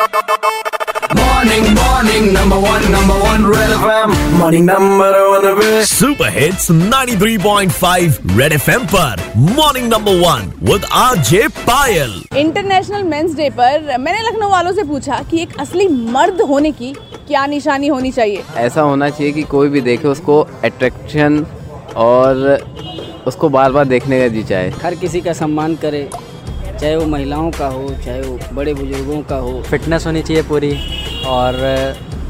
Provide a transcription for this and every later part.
Morning, morning, number one, number one, Red FM. Morning, number one, पे super hits 93.5 red FM पर. Morning number one with RJ Payal international men's day पर मैंने लखनऊ वालों से पूछा कि एक असली मर्द होने की क्या निशानी होनी चाहिए? ऐसा होना चाहिए कि कोई भी देखे उसको अट्रैक्शन और उसको बार बार देखने का जी चाहे। हर किसी का सम्मान करे। चाहे वो महिलाओं का हो चाहे वो बड़े बुज़ुर्गों का हो। फिटनेस होनी चाहिए पूरी और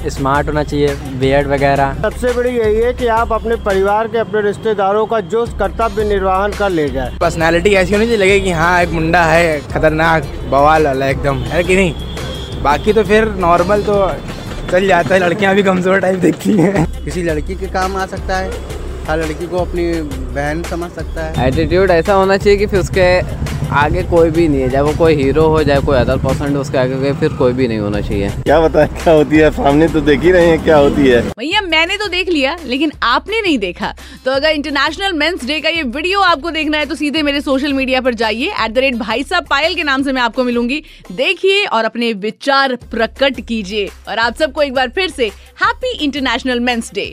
स्मार्ट होना चाहिए बियर्ड वगैरह। सबसे बड़ी यही है कि आप अपने परिवार के अपने रिश्तेदारों का जो कर्तव्य निर्वाहन कर ले जाए। पर्सनालिटी ऐसी होनी चाहिए लगे कि हाँ एक मुंडा है खतरनाक बवाल वाला एकदम है कि नहीं? बाकी तो फिर नॉर्मल तो चल जाता है लड़कियाँ भी कमज़ोर टाइप दिखती हैं। किसी लड़की के काम आ सकता है हर लड़की को अपनी बहन समझ सकता है। एटीट्यूड ऐसा होना चाहिए कि फिर उसके आगे कोई भी नहीं है चाहे वो कोई हीरो हो चाहे कोई अदर पर्सन हो उसके आगे कोई फिर कोई भी नहीं होना चाहिए। क्या बताएँ क्या होती है सामने तो देख ही रहे हैं क्या होती है। भैया मैंने तो देख लिया लेकिन आपने नहीं देखा। तो अगर इंटरनेशनल मेंस डे का ये वीडियो आपको देखना है तो सीधे मेरे सोशल मीडिया पर जाइए। एट द रेट भाई साहब पायल के नाम से मैं आपको मिलूँगी। देखिए और अपने विचार प्रकट कीजिए। और आप सबको एक बार फिर से happy international men's day